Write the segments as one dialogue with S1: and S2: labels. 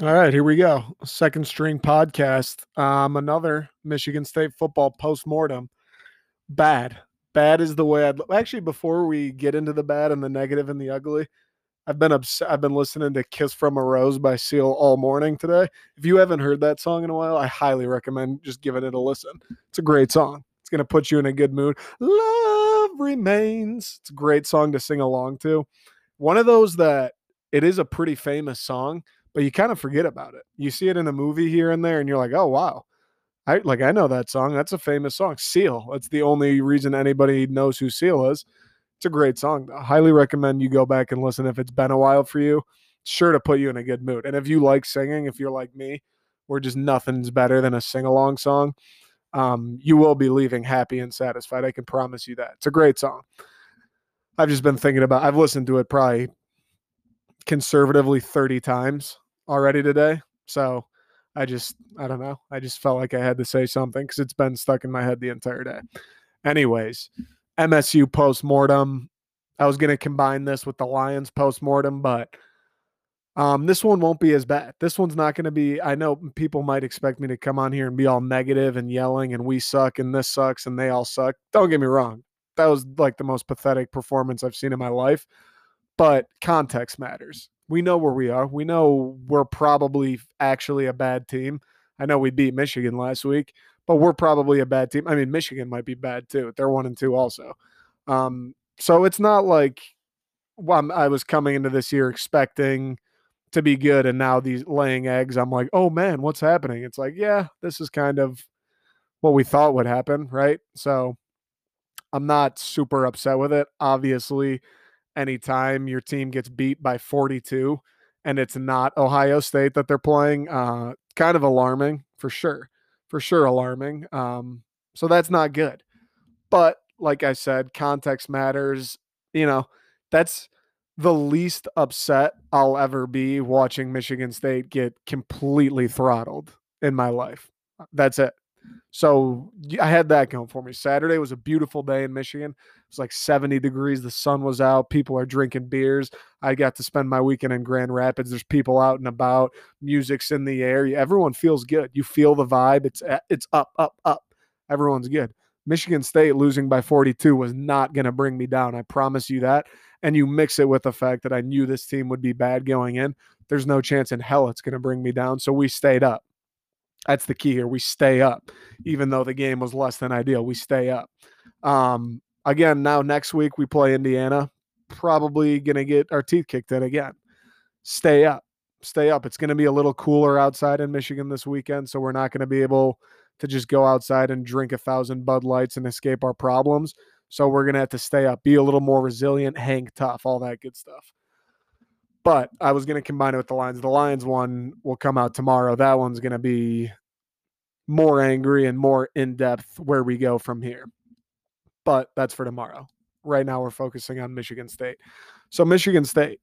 S1: All right, here we go. Second string podcast. Um, another Michigan State football post-mortem. Bad. Bad is the way I'd actually before we get into the bad and the negative and the ugly, I've been upset. I've been listening to Kiss from a Rose by Seal all morning today. If you haven't heard that song in a while, I highly recommend just giving it a listen. It's a great song. It's gonna put you in a good mood. Love remains. It's a great song to sing along to. One of those that it is a pretty famous song but you kind of forget about it. You see it in a movie here and there, and you're like, oh wow, I like I know that song. That's a famous song. Seal. That's the only reason anybody knows who Seal is. It's a great song. I highly recommend you go back and listen if it's been a while for you. Sure to put you in a good mood. And if you like singing, if you're like me, where just nothing's better than a sing along song, um, you will be leaving happy and satisfied. I can promise you that. It's a great song. I've just been thinking about. I've listened to it probably conservatively 30 times already today. So I just, I don't know. I just felt like I had to say something because it's been stuck in my head the entire day. Anyways, MSU post mortem. I was going to combine this with the Lions post mortem, but um, this one won't be as bad. This one's not going to be. I know people might expect me to come on here and be all negative and yelling and we suck and this sucks and they all suck. Don't get me wrong. That was like the most pathetic performance I've seen in my life. But context matters we know where we are. We know we're probably actually a bad team. I know we beat Michigan last week, but we're probably a bad team. I mean, Michigan might be bad too. They're one and two also. Um, so it's not like well, I was coming into this year expecting to be good, and now these laying eggs. I'm like, oh man, what's happening? It's like, yeah, this is kind of what we thought would happen, right? So I'm not super upset with it. Obviously, anytime your team gets beat by 42 and it's not Ohio State that they're playing, uh, kind of alarming for sure. For sure, alarming. Um, so that's not good. But like I said, context matters. You know, that's the least upset I'll ever be watching Michigan State get completely throttled in my life. That's it. So I had that going for me. Saturday was a beautiful day in Michigan. It was like 70 degrees. The sun was out. People are drinking beers. I got to spend my weekend in Grand Rapids. There's people out and about. Music's in the air. Everyone feels good. You feel the vibe. It's eh, it's up, up, up. Everyone's good. Michigan State losing by 42 was not going to bring me down. I promise you that. And you mix it with the fact that I knew this team would be bad going in. There's no chance in hell it's going to bring me down. So we stayed up. That's the key here. We stay up, even though the game was less than ideal. We stay up. Um, again, now next week we play Indiana. Probably going to get our teeth kicked in again. Stay up. Stay up. It's going to be a little cooler outside in Michigan this weekend, so we're not going to be able to just go outside and drink a thousand Bud Lights and escape our problems. So we're going to have to stay up, be a little more resilient, hang tough, all that good stuff. But I was going to combine it with the Lions. The Lions one will come out tomorrow. That one's going to be more angry and more in depth where we go from here. But that's for tomorrow. Right now, we're focusing on Michigan State. So, Michigan State,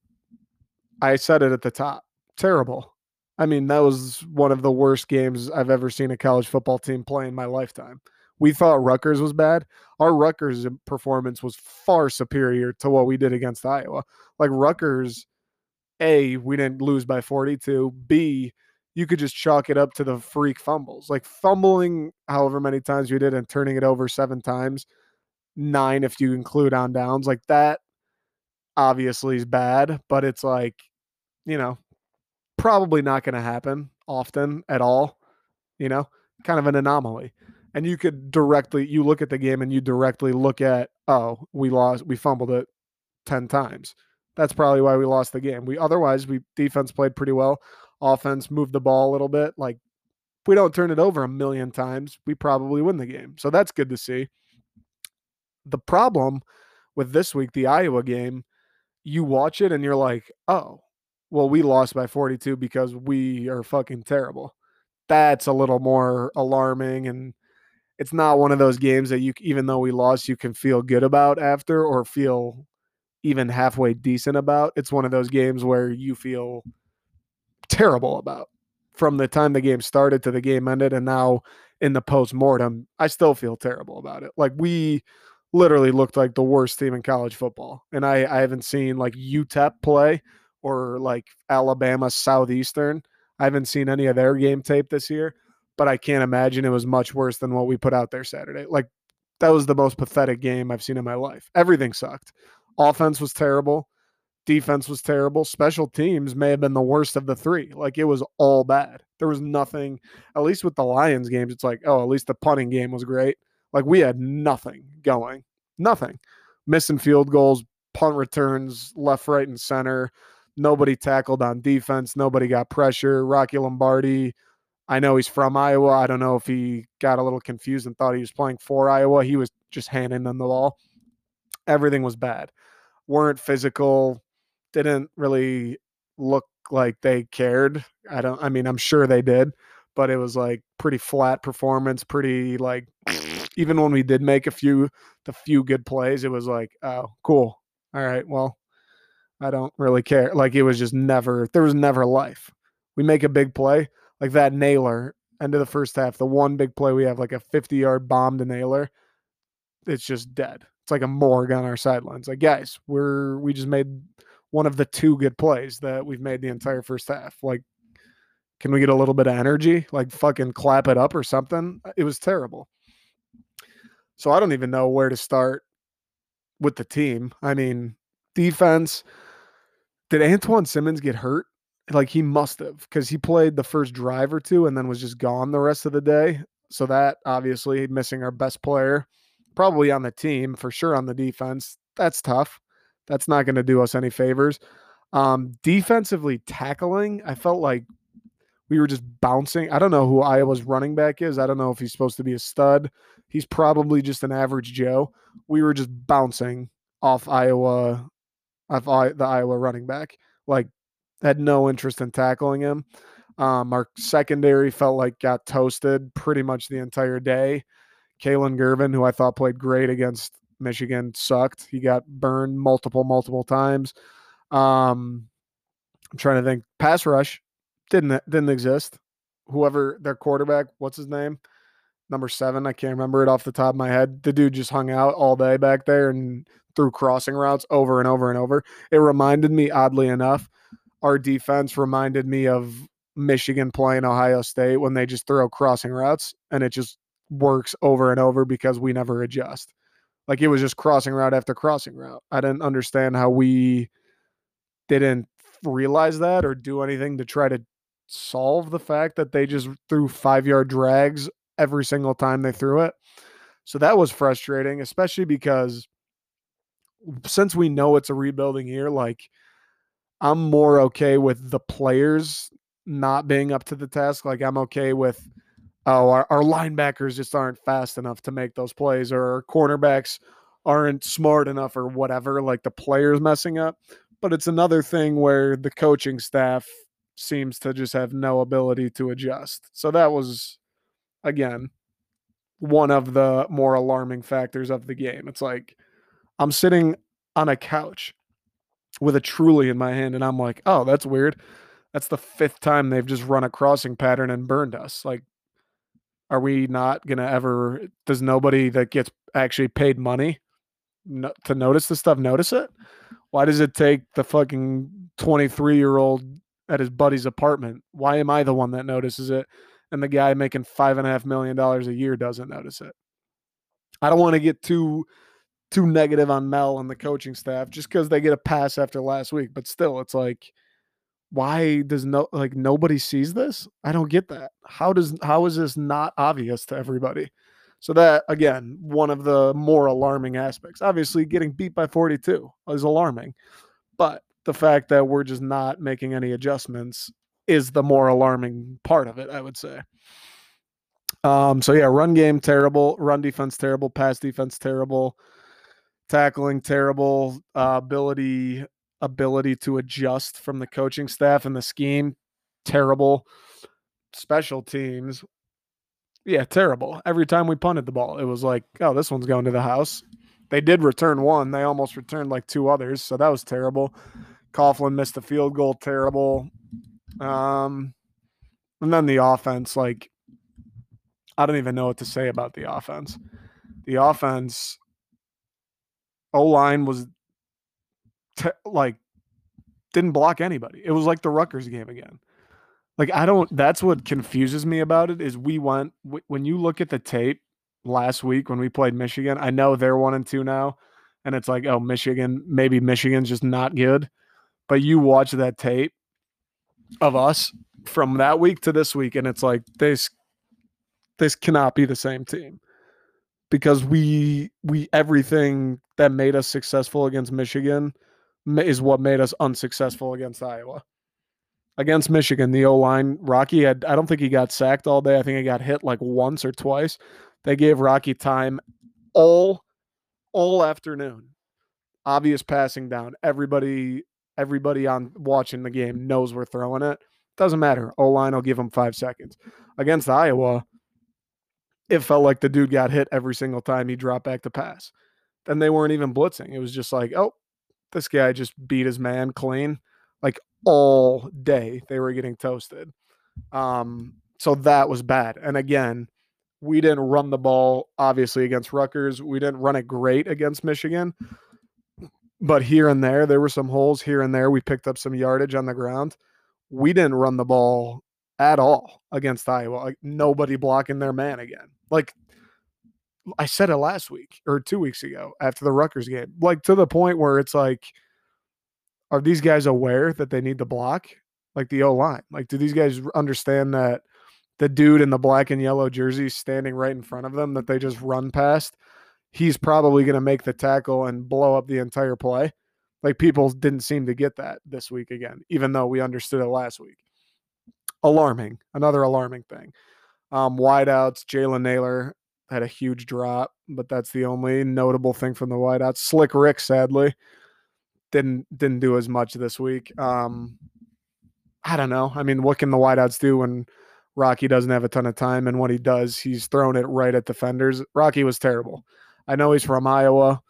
S1: I said it at the top terrible. I mean, that was one of the worst games I've ever seen a college football team play in my lifetime. We thought Rutgers was bad. Our Rutgers performance was far superior to what we did against Iowa. Like Rutgers a, we didn't lose by 42. B, you could just chalk it up to the freak fumbles. Like fumbling however many times you did and turning it over seven times, nine if you include on downs, like that obviously is bad, but it's like, you know, probably not going to happen often at all, you know, kind of an anomaly. And you could directly, you look at the game and you directly look at, oh, we lost, we fumbled it 10 times. That's probably why we lost the game. We otherwise we defense played pretty well. Offense moved the ball a little bit. Like if we don't turn it over a million times, we probably win the game. So that's good to see. The problem with this week, the Iowa game, you watch it and you're like, oh, well, we lost by 42 because we are fucking terrible. That's a little more alarming and it's not one of those games that you even though we lost you can feel good about after or feel even halfway decent about. It's one of those games where you feel terrible about from the time the game started to the game ended and now in the post-mortem i still feel terrible about it like we literally looked like the worst team in college football and i i haven't seen like utep play or like alabama southeastern I haven't seen any of their game tape this year, but I can't imagine it was much worse than what we put out there Saturday. Like that was the most pathetic game I've seen in my life. Everything sucked. Offense was terrible. Defense was terrible. Special teams may have been the worst of the three. Like it was all bad. There was nothing, at least with the Lions games, it's like, oh, at least the punting game was great. Like we had nothing going. Nothing. Missing field goals, punt returns, left, right, and center. Nobody tackled on defense. Nobody got pressure. Rocky Lombardi, I know he's from Iowa. I don't know if he got a little confused and thought he was playing for Iowa. He was just handing them the ball. Everything was bad. Weren't physical. Didn't really look like they cared. I don't. I mean, I'm sure they did, but it was like pretty flat performance. Pretty like even when we did make a few the few good plays, it was like, oh, cool. All right, well, I don't really care. Like it was just never. There was never life. We make a big play like that Nailor, end of the first half, the one big play we have, like a 50 yard bomb to Nailor, it's just dead. It's like a morgue on our sidelines. Like, guys, we're we just made one of the two good plays that we've made the entire first half. Like, can we get a little bit of energy? Like fucking clap it up or something? It was terrible. So I don't even know where to start with the team. I mean, defense. Did Antjuan Simmons get hurt? like he must have because he played the first drive or two and then was just gone the rest of the day. So that obviously missing our best player, probably on the team for sure on the defense. That's tough. That's not going to do us any favors. Um, defensively tackling, I felt like we were just bouncing. I don't know who Iowa's running back is. I don't know if he's supposed to be a stud. He's probably just an average Joe. We were just bouncing off Iowa, off the Iowa running back. Like had no interest in tackling him. Um, our secondary felt like got toasted pretty much the entire day. Kalon Gervin, who I thought played great against Michigan, sucked. He got burned multiple, multiple times. Um, I'm trying to think. Pass rush didn't didn't exist. Whoever their quarterback, what's his name? Number seven, I can't remember it off the top of my head. The dude just hung out all day back there and threw crossing routes over and over and over. It reminded me, oddly enough, our defense reminded me of Michigan playing Ohio State when they just throw crossing routes and it just works over and over because we never adjust. Like it was just crossing route after crossing route. I didn't understand how we didn't realize that or do anything to try to solve the fact that they just threw five yard drags every single time they threw it. So that was frustrating, especially because since we know it's a rebuilding year, like I'm more okay with the players not being up to the task. Like I'm okay with oh our, our linebackers just aren't fast enough to make those plays or our cornerbacks aren't smart enough or whatever, like the players messing up. But it's another thing where the coaching staff seems to just have no ability to adjust. So that was again one of the more alarming factors of the game. It's like I'm sitting on a couch with a truly in my hand, and I'm like, oh, that's weird. That's the fifth time they've just run a crossing pattern and burned us. Like, are we not gonna ever? Does nobody that gets actually paid money no, to notice this stuff notice it? Why does it take the fucking 23 year old at his buddy's apartment? Why am I the one that notices it? And the guy making five and a half million dollars a year doesn't notice it. I don't want to get too too negative on Mel and the coaching staff just because they get a pass after last week. But still, it's like, why does no like nobody sees this? I don't get that. How does how is this not obvious to everybody? So that again, one of the more alarming aspects. Obviously, getting beat by 42 is alarming, but the fact that we're just not making any adjustments is the more alarming part of it, I would say. Um, so yeah, run game terrible, run defense terrible, pass defense terrible tackling terrible uh, ability ability to adjust from the coaching staff and the scheme terrible. Special teams yeah terrible. Every time we punted the ball it was like oh this one's going to the house. They did return one. They almost returned like two others so that was terrible. Coghlin missed a field goal terrible. Um and then the offense like I don't even know what to say about the offense. The offense O line was te- like didn't block anybody. It was like the Rutgers game again. Like I don't. That's what confuses me about it is we went when you look at the tape last week when we played Michigan. I know they're one and two now, and it's like, oh, Michigan, maybe Michigan's just not good. But you watch that tape of us from that week to this week, and it's like this this cannot be the same team because we we everything that made us successful against Michigan is what made us unsuccessful against Iowa. Against Michigan, the O line, Rocky had, I don't think he got sacked all day. I think he got hit like once or twice. They gave Rocky time all all afternoon. Obvious passing down. Everybody everybody on watching the game knows we're throwing it. Doesn't matter. O line will give him five seconds. Against Iowa, it felt like the dude got hit every single time he dropped back to pass. Then they weren't even blitzing. It was just like, oh, this guy just beat his man clean. Like all day they were getting toasted. Um, so that was bad. And again, we didn't run the ball obviously against Rutgers. We didn't run it great against Michigan. But here and there, there were some holes here and there. We picked up some yardage on the ground. We didn't run the ball at all against Iowa. Like nobody blocking their man again. Like I said it last week or two weeks ago after the Rutgers game. Like to the point where it's like, are these guys aware that they need to block? Like the O line. Like, do these guys understand that the dude in the black and yellow jersey standing right in front of them that they just run past? He's probably going to make the tackle and blow up the entire play. Like people didn't seem to get that this week again, even though we understood it last week alarming. Another alarming thing. Um, wideouts, Jalen Nailor had a huge drop, but that's the only notable thing from the wideouts. Slick Rick, sadly, didn't didn't do as much this week. Um, I don't know. I mean, what can the wideouts do when Rocky doesn't have a ton of time? And when he does, he's throwing it right at defenders. Rocky was terrible. I know he's from Iowa.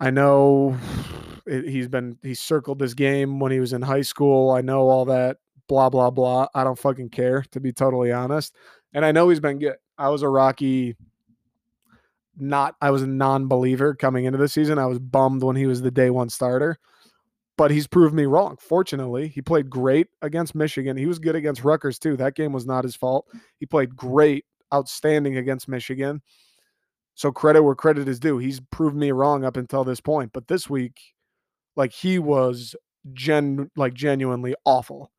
S1: I know he's been he circled this game when he was in high school. I know all that blah blah blah. I don't fucking care to be totally honest. And I know he's been good. I was a Rocky not I was a non-believer coming into the season. I was bummed when he was the day one starter. But he's proved me wrong. Fortunately, he played great against Michigan. He was good against Rutgers too. That game was not his fault. He played great, outstanding against Michigan. So credit where credit is due. He's proved me wrong up until this point. But this week, like he was gen like genuinely awful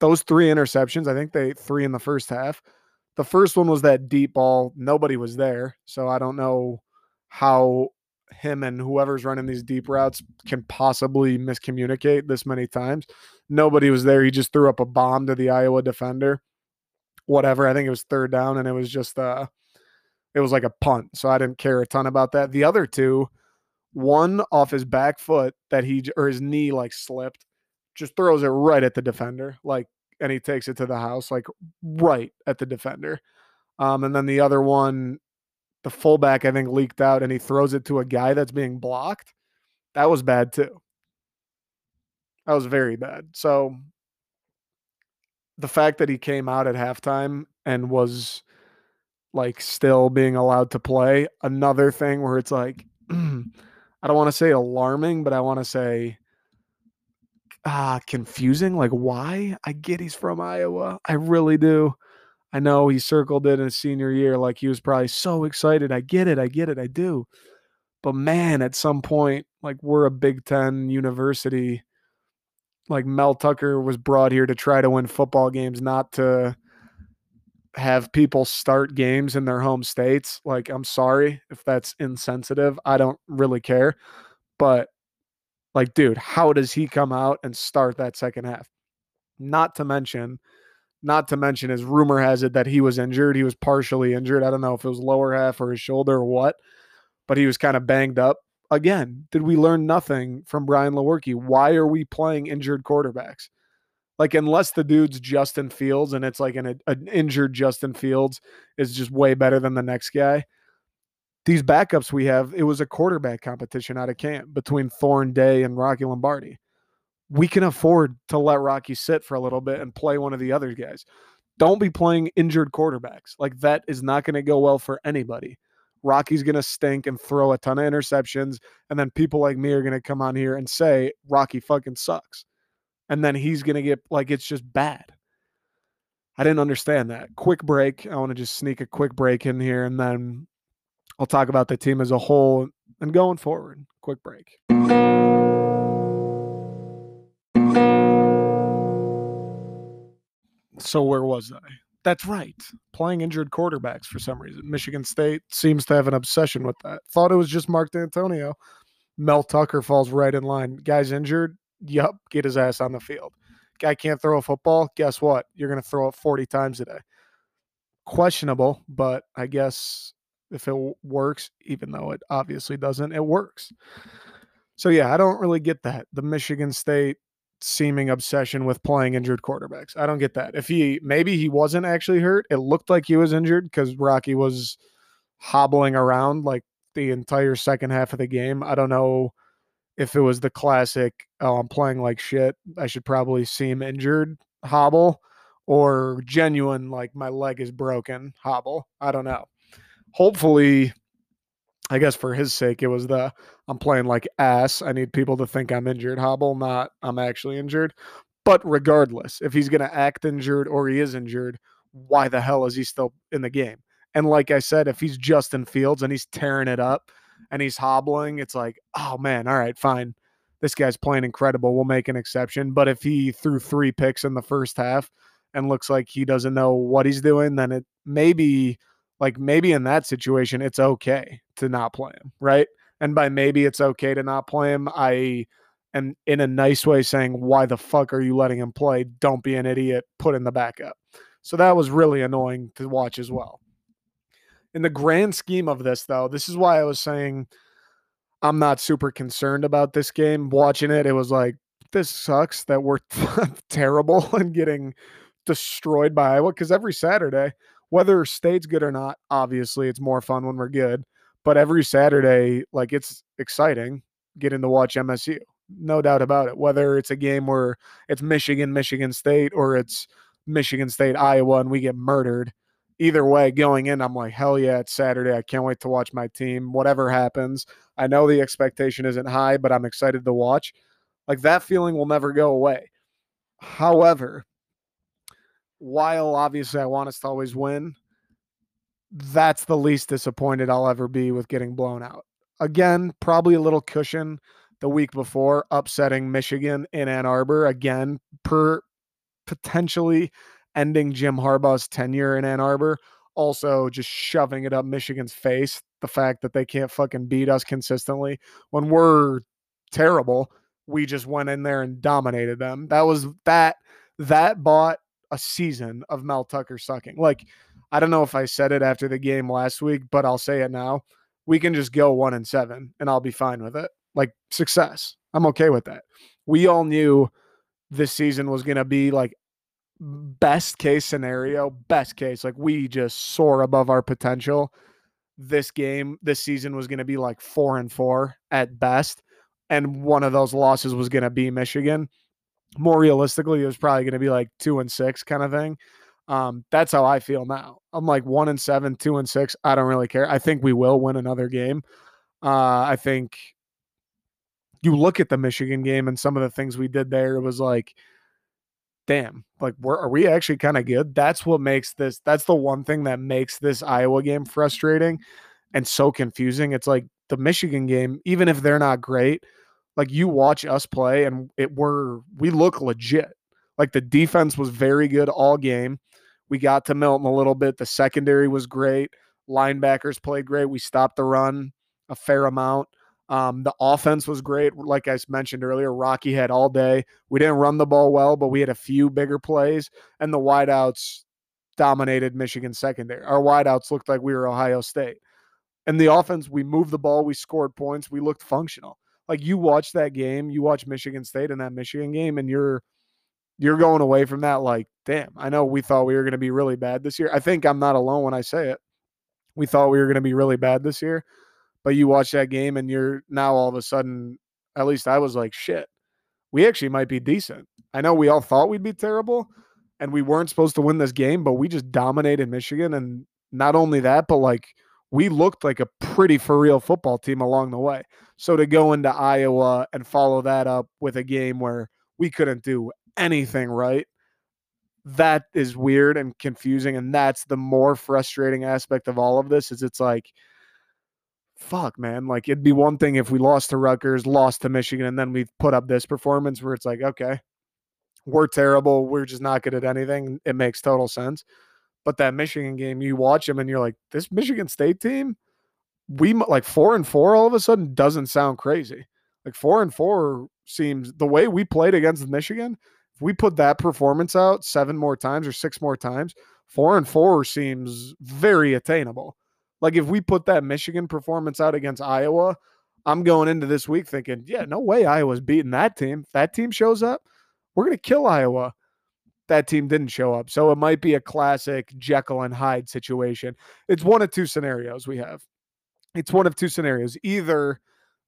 S1: those three interceptions, I think they three in the first half. The first one was that deep ball. Nobody was there. So I don't know how him and whoever's running these deep routes can possibly miscommunicate this many times. Nobody was there. He just threw up a bomb to the Iowa defender. Whatever. I think it was third down and it was just uh it was like a punt. So I didn't care a ton about that. The other two, one off his back foot that he or his knee like slipped just throws it right at the defender, like, and he takes it to the house, like right at the defender. Um, and then the other one, the fullback, I think, leaked out and he throws it to a guy that's being blocked. That was bad too. That was very bad. So the fact that he came out at halftime and was like still being allowed to play, another thing where it's like, I don't want to say alarming, but I want to say ah confusing. Like why? I get he's from Iowa. I really do. I know he circled it in his senior year, like he was probably so excited. I get it, I get it, I do. But man, at some point, like we're a Big Ten university. Like Mel Tucker was brought here to try to win football games, not to have people start games in their home states. Like, I'm sorry if that's insensitive. I don't really care. But like, dude, how does he come out and start that second half? Not to mention, not to mention, as rumor has it that he was injured. He was partially injured. I don't know if it was lower half or his shoulder or what, but he was kind of banged up. Again, did we learn nothing from Brian Lewerke? Why are we playing injured quarterbacks? Like, unless the dude's Justin Fields and it's like an, an injured Justin Fields is just way better than the next guy these backups we have, it was a quarterback competition out of camp between Thorne Day and Rocky Lombardi. We can afford to let Rocky sit for a little bit and play one of the other guys. Don't be playing injured quarterbacks. Like that is not going to go well for anybody. Rocky's going to stink and throw a ton of interceptions. And then people like me are going to come on here and say Rocky fucking sucks. And then he's going to get like, it's just bad. I didn't understand that. Quick break. I want to just sneak a quick break in here and then I'll talk about the team as a whole and going forward. Quick break. So where was I? That's right. Playing injured quarterbacks for some reason. Michigan State seems to have an obsession with that. Thought it was just Mark Dantonio. Mel Tucker falls right in line. Guy's injured. Yup, get his ass on the field. Guy can't throw a football. Guess what? You're going to throw it 40 times a day. Questionable, but I guess if it works, even though it obviously doesn't, it works. So yeah, I don't really get that. The Michigan State seeming obsession with playing injured quarterbacks. I don't get that. If he maybe he wasn't actually hurt, it looked like he was injured because Rocky was hobbling around like the entire second half of the game. I don't know if it was the classic, oh, I'm playing like shit. I should probably seem injured hobble or genuine, like my leg is broken hobble. I don't know. Hopefully, I guess for his sake, it was the I'm playing like ass. I need people to think I'm injured hobble, not I'm actually injured. But regardless, if he's going to act injured or he is injured, why the hell is he still in the game? And like I said, if he's Justin Fields and he's tearing it up and he's hobbling, it's like, oh man, all right, fine. This guy's playing incredible. We'll make an exception. But if he threw three picks in the first half and looks like he doesn't know what he's doing, then it maybe like maybe in that situation it's okay to not play him, right? And by maybe it's okay to not play him, I am in a nice way saying, why the fuck are you letting him play? Don't be an idiot. Put in the backup. So that was really annoying to watch as well. In the grand scheme of this, though, this is why I was saying I'm not super concerned about this game. Watching it, it was like, this sucks that we're terrible and getting destroyed by Iowa because every Saturday, whether state's good or not, obviously it's more fun when we're good. But every Saturday, like it's exciting getting to watch MSU. No doubt about it. Whether it's a game where it's Michigan, Michigan State, or it's Michigan State, Iowa, and we get murdered. Either way, going in, I'm like, hell yeah, it's Saturday. I can't wait to watch my team. Whatever happens, I know the expectation isn't high, but I'm excited to watch. Like that feeling will never go away. However, while obviously I want us to always win, that's the least disappointed I'll ever be with getting blown out. Again, probably a little cushion the week before, upsetting Michigan in Ann Arbor again, per potentially ending Jim Harbaugh's tenure in Ann Arbor. Also, just shoving it up Michigan's face. The fact that they can't fucking beat us consistently when we're terrible, we just went in there and dominated them. That was that that bought a season of Mel Tucker sucking. Like, I don't know if I said it after the game last week, but I'll say it now. We can just go one and seven and I'll be fine with it. Like, success. I'm okay with that. We all knew this season was going to be like best case scenario, best case. Like, we just soar above our potential. This game, this season was going to be like four and four at best. And one of those losses was going to be Michigan more realistically, it was probably going to be like two and six kind of thing. Um, that's how I feel now. I'm like one and seven, two and six. I don't really care. I think we will win another game. Uh, I think you look at the Michigan game and some of the things we did there, it was like, damn, like we're, are we actually kind of good? That's what makes this, that's the one thing that makes this Iowa game frustrating and so confusing. It's like the Michigan game, even if they're not great, like you watch us play and it we're we look legit. Like the defense was very good all game. We got to Milton a little bit. The secondary was great. Linebackers played great. We stopped the run a fair amount. Um, the offense was great. Like I mentioned earlier, Rocky had all day. We didn't run the ball well, but we had a few bigger plays, and the wideouts dominated Michigan secondary. Our wideouts looked like we were Ohio State. And the offense, we moved the ball, we scored points, we looked functional like you watch that game, you watch Michigan State in that Michigan game, and you're you're going away from that like, damn, I know we thought we were going to be really bad this year. I think I'm not alone when I say it. We thought we were going to be really bad this year, but you watch that game and you're now all of a sudden, at least I was like, shit, we actually might be decent. I know we all thought we'd be terrible and we weren't supposed to win this game, but we just dominated Michigan. And not only that, but like we looked like a pretty for real football team along the way. So to go into Iowa and follow that up with a game where we couldn't do anything right, that is weird and confusing and that's the more frustrating aspect of all of this is it's like fuck man like it'd be one thing if we lost to Rutgers lost to Michigan and then we put up this performance where it's like okay we're terrible we're just not good at anything it makes total sense. But that Michigan game you watch them and you're like this Michigan State team we like 4 and 4 all of a sudden doesn't sound crazy like 4 and 4 seems the way we played against Michigan if we put that performance out seven more times or six more times, four and four seems very attainable. Like if we put that Michigan performance out against Iowa, I'm going into this week thinking, yeah, no way Iowa's beating that team. If that team shows up, we're going to kill Iowa. That team didn't show up. So it might be a classic Jekyll and Hyde situation. It's one of two scenarios we have. It's one of two scenarios. Either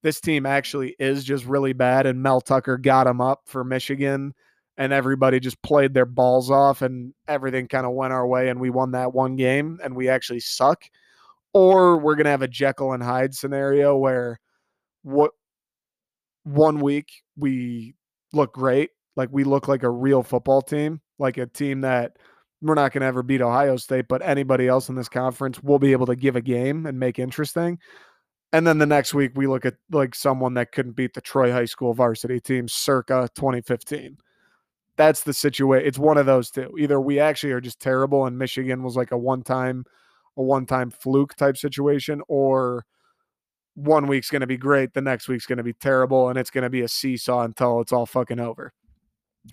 S1: this team actually is just really bad and Mel Tucker got them up for Michigan and everybody just played their balls off and everything kind of went our way and we won that one game and we actually suck or we're going to have a Jekyll and Hyde scenario where what one week we look great like we look like a real football team like a team that we're not going to ever beat Ohio State but anybody else in this conference will be able to give a game and make interesting and then the next week we look at like someone that couldn't beat the Troy High School varsity team circa 2015 that's the situation. It's one of those two. Either we actually are just terrible and Michigan was like a one time, a one time fluke type situation, or one week's going to be great, the next week's going to be terrible, and it's going to be a seesaw until it's all fucking over.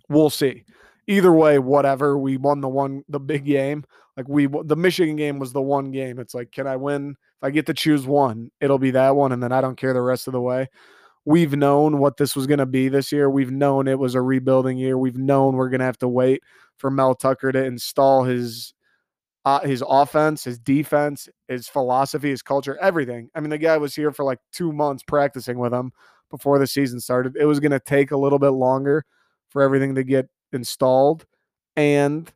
S1: We'll see. Either way, whatever. We won the one, the big game. Like we, the Michigan game was the one game. It's like, can I win? If I get to choose one, it'll be that one, and then I don't care the rest of the way we've known what this was going to be this year. We've known it was a rebuilding year. We've known we're going to have to wait for Mel Tucker to install his uh, his offense, his defense, his philosophy, his culture, everything. I mean, the guy was here for like two months practicing with him before the season started. It was going to take a little bit longer for everything to get installed, and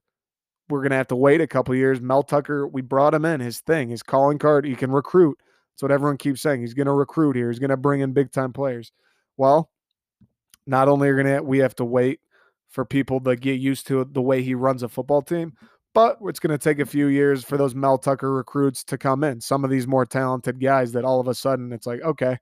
S1: we're to have to wait a couple years. Mel Tucker, we brought him in, his thing, his calling card. He can recruit. That's what everyone keeps saying. He's to recruit here. He's to bring in big time players. Well, not only are to we have to wait for people to get used to the way he runs a football team, but it's going to take a few years for those Mel Tucker recruits to come in. Some of these more talented guys that all of a sudden it's like, okay,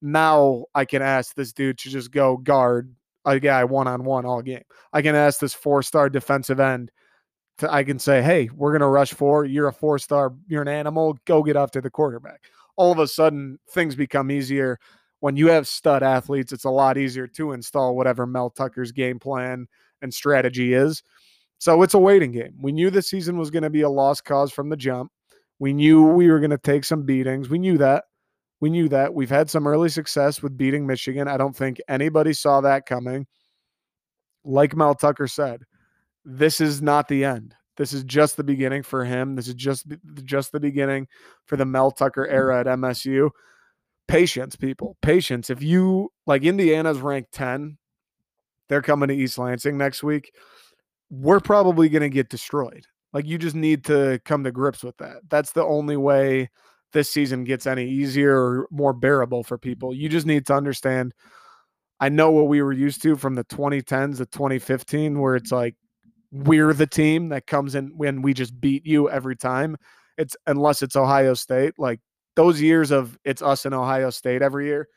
S1: now I can ask this dude to just go guard a guy one on one all game. I can ask this four star defensive end to, I can say, hey, we're going to rush four. You're a four star. You're an animal. Go get after the quarterback all of a sudden things become easier. When you have stud athletes, it's a lot easier to install whatever Mel Tucker's game plan and strategy is. So it's a waiting game. We knew the season was going to be a lost cause from the jump. We knew we were going to take some beatings. We knew that. We knew that. We've had some early success with beating Michigan. I don't think anybody saw that coming. Like Mel Tucker said, this is not the end. This is just the beginning for him. This is just just the beginning for the Mel Tucker era at MSU. Patience, people. Patience. If you like Indiana's ranked 10, they're coming to East Lansing next week. We're probably going to get destroyed. Like you just need to come to grips with that. That's the only way this season gets any easier or more bearable for mm-hmm. people. You just need to understand I know what we were used to from the 2010s to 2015 where it's mm-hmm. like we're the team that comes in when we just beat you every time. It's unless it's Ohio State. Like those years of it's us and Ohio State every year.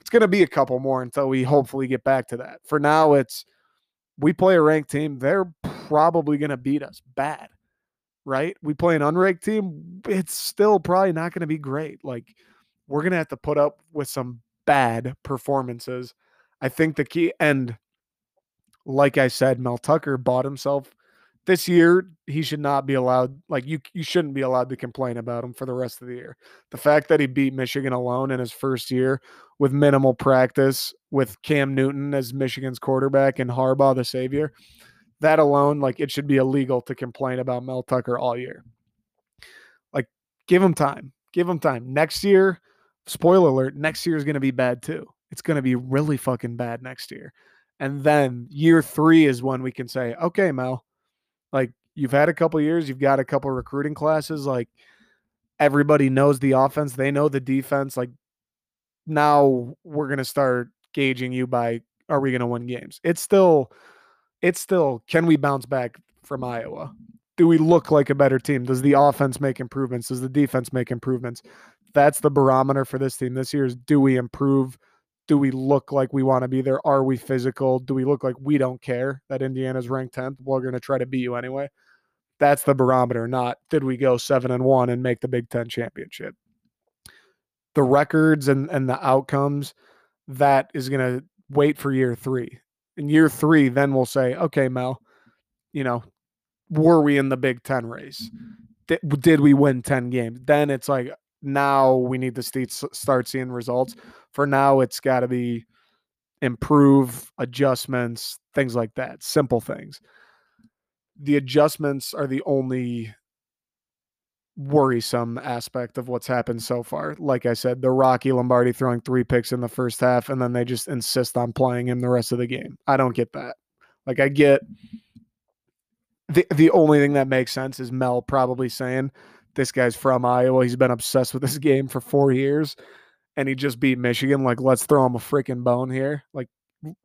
S1: It's going to be a couple more until we hopefully get back to that. For now, it's we play a ranked team. They're probably going to beat us bad, right? We play an unranked team. It's still probably not going to be great. Like we're going to have to put up with some bad performances. I think the key and like I said, Mel Tucker bought himself this year. He should not be allowed. Like you, you shouldn't be allowed to complain about him for the rest of the year. The fact that he beat Michigan alone in his first year with minimal practice, with Cam Newton as Michigan's quarterback and Harbaugh the savior, that alone, like it should be illegal to complain about Mel Tucker all year. Like, give him time. Give him time. Next year, spoiler alert, next year is going to be bad too. It's going to be really fucking bad next year. And then year three is when we can say, okay, Mel, like you've had a couple years, you've got a couple recruiting classes, like everybody knows the offense, they know the defense. Like now we're gonna start gauging you by are we gonna win games? It's still it's still can we bounce back from Iowa? Do we look like a better team? Does the offense make improvements? Does the defense make improvements? That's the barometer for this team this year is do we improve? Do we look like we want to be there? Are we physical? Do we look like we don't care that Indiana's ranked 10th? We're going to try to beat you anyway. That's the barometer, not did we go 7 and 1 and make the Big 10 championship. The records and and the outcomes that is going to wait for year 3. In year 3 then we'll say, "Okay, Mel, you know, were we in the Big 10 race? Did, did we win 10 games?" Then it's like now we need to start seeing results. For now, it's got to be improve adjustments, things like that, simple things. The adjustments are the only worrisome aspect of what's happened so far. Like I said, the Rocky Lombardi throwing three picks in the first half and then they just insist on playing him the rest of the game. I don't get that. Like I get the the only thing that makes sense is Mel probably saying this guy's from Iowa. He's been obsessed with this game for four years, and he just beat Michigan. Like, let's throw him a freaking bone here. Like,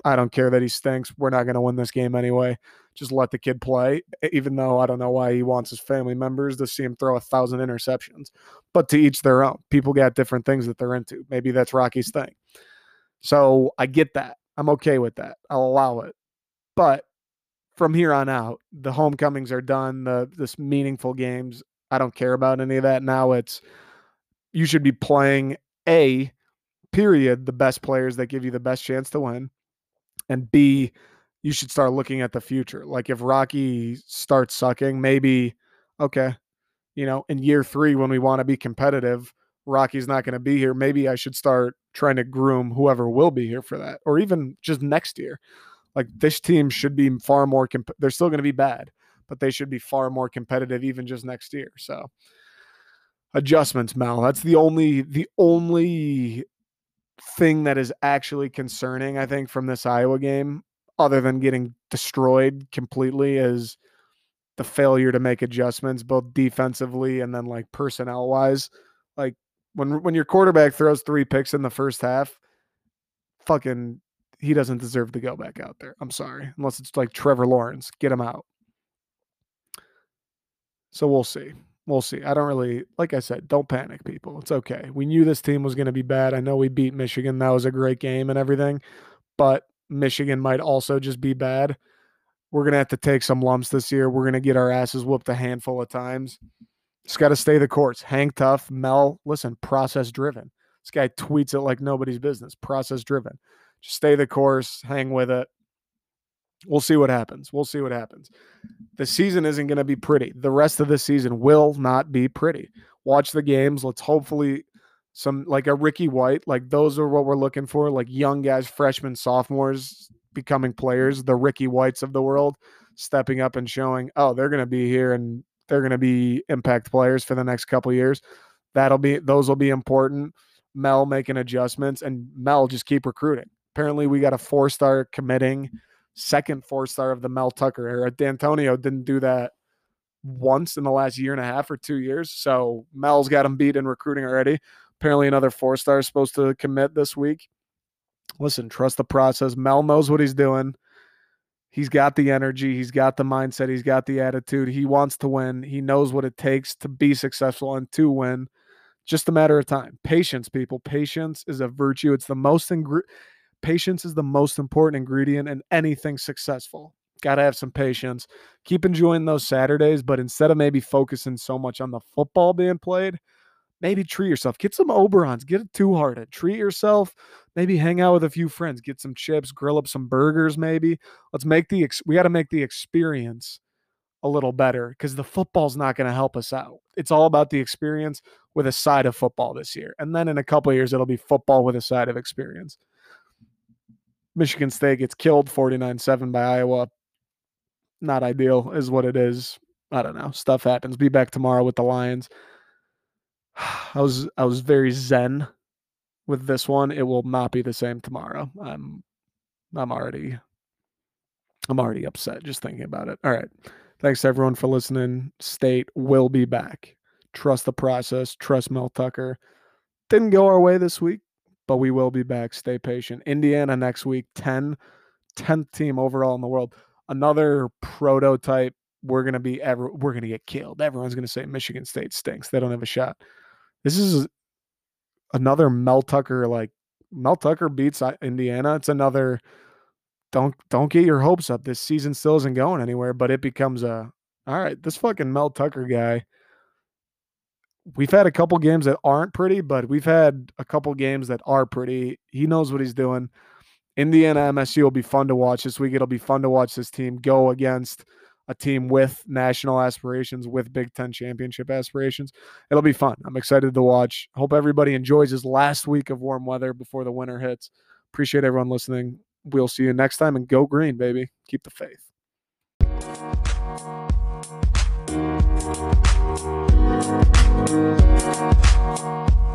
S1: I don't care that he stinks. We're not going to win this game anyway. Just let the kid play, even though I don't know why he wants his family members to see him throw a thousand interceptions. But to each their own. People got different things that they're into. Maybe that's Rocky's thing. So I get that. I'm okay with that. I'll allow it. But from here on out, the homecomings are done. The this meaningful games I don't care about any of that. Now it's you should be playing A, period, the best players that give you the best chance to win. And B, you should start looking at the future. Like if Rocky starts sucking, maybe, okay, you know, in year three, when we want to be competitive, Rocky's not going to be here. Maybe I should start trying to groom whoever will be here for that, or even just next year. Like this team should be far more, comp- they're still going to be bad, but they should be far more competitive even just next year. So adjustments, Mal. That's the only the only thing that is actually concerning, I think, from this Iowa game, other than getting destroyed completely, is the failure to make adjustments, both defensively and then like personnel wise. Like when when your quarterback throws three picks in the first half, fucking he doesn't deserve to go back out there. I'm sorry. Unless it's like Trevor Lawrence. Get him out. So we'll see. We'll see. I don't really, like I said, don't panic, people. It's okay. We knew this team was going to be bad. I know we beat Michigan. That was a great game and everything, but Michigan might also just be bad. We're going to have to take some lumps this year. We're going to get our asses whooped a handful of times. Just got to stay the course. Hang tough. Mel, listen, process driven. This guy tweets it like nobody's business. Process driven. Just stay the course, hang with it. We'll see what happens. We'll see what happens. The season isn't going to be pretty. The rest of the season will not be pretty. Watch the games. Let's hopefully some like a Ricky White, like those are what we're looking for, like young guys, freshmen, sophomores becoming players, the Ricky Whites of the world stepping up and showing, oh, they're going to be here and they're going to be impact players for the next couple years. That'll be those will be important. Mel making adjustments and Mel just keep recruiting. Apparently we got a four-star committing second four star of the Mel Tucker era. Dantonio didn't do that once in the last year and a half or two years. So Mel's got him beat in recruiting already. Apparently, another four star is supposed to commit this week. Listen, trust the process. Mel knows what he's doing. He's got the energy, he's got the mindset, he's got the attitude. He wants to win. He knows what it takes to be successful and to win. Just a matter of time. Patience, people. Patience is a virtue. It's the most ingre- Patience is the most important ingredient in anything successful. Got to have some patience. Keep enjoying those Saturdays, but instead of maybe focusing so much on the football being played, maybe treat yourself. Get some Oberons. Get it two hearted. Treat yourself. Maybe hang out with a few friends. Get some chips. Grill up some burgers. Maybe let's make the. Ex- we got to make the experience a little better because the football's not going to help us out. It's all about the experience with a side of football this year, and then in a couple years it'll be football with a side of experience. Michigan State gets killed 49 7 by Iowa. Not ideal, is what it is. I don't know. Stuff happens. Be back tomorrow with the Lions. I was I was very zen with this one. It will not be the same tomorrow. I'm I'm already I'm already upset just thinking about it. All right. Thanks everyone for listening. State will be back. Trust the process. Trust Mel Tucker. Didn't go our way this week but we will be back. Stay patient. Indiana next week, 10, 10th team overall in the world. another prototype. We're gonna be ever. We're gonna get killed. Everyone's gonna say Michigan State stinks. They don't have a shot. This is another Mel Tucker like Mel Tucker beats uh, Indiana. It's another don't don't get your hopes up. This season still isn't going anywhere, but it becomes a all right. This fucking Mel Tucker guy. We've had a couple games that aren't pretty, but we've had a couple games that are pretty. He knows what he's doing. Indiana MSU will be fun to watch this week. It'll be fun to watch this team go against a team with national aspirations, with Big Ten championship aspirations. It'll be fun. I'm excited to watch. Hope everybody enjoys his last week of warm weather before the winter hits. Appreciate everyone listening. We'll see you next time and go green, baby. Keep the faith.
S2: Thank you.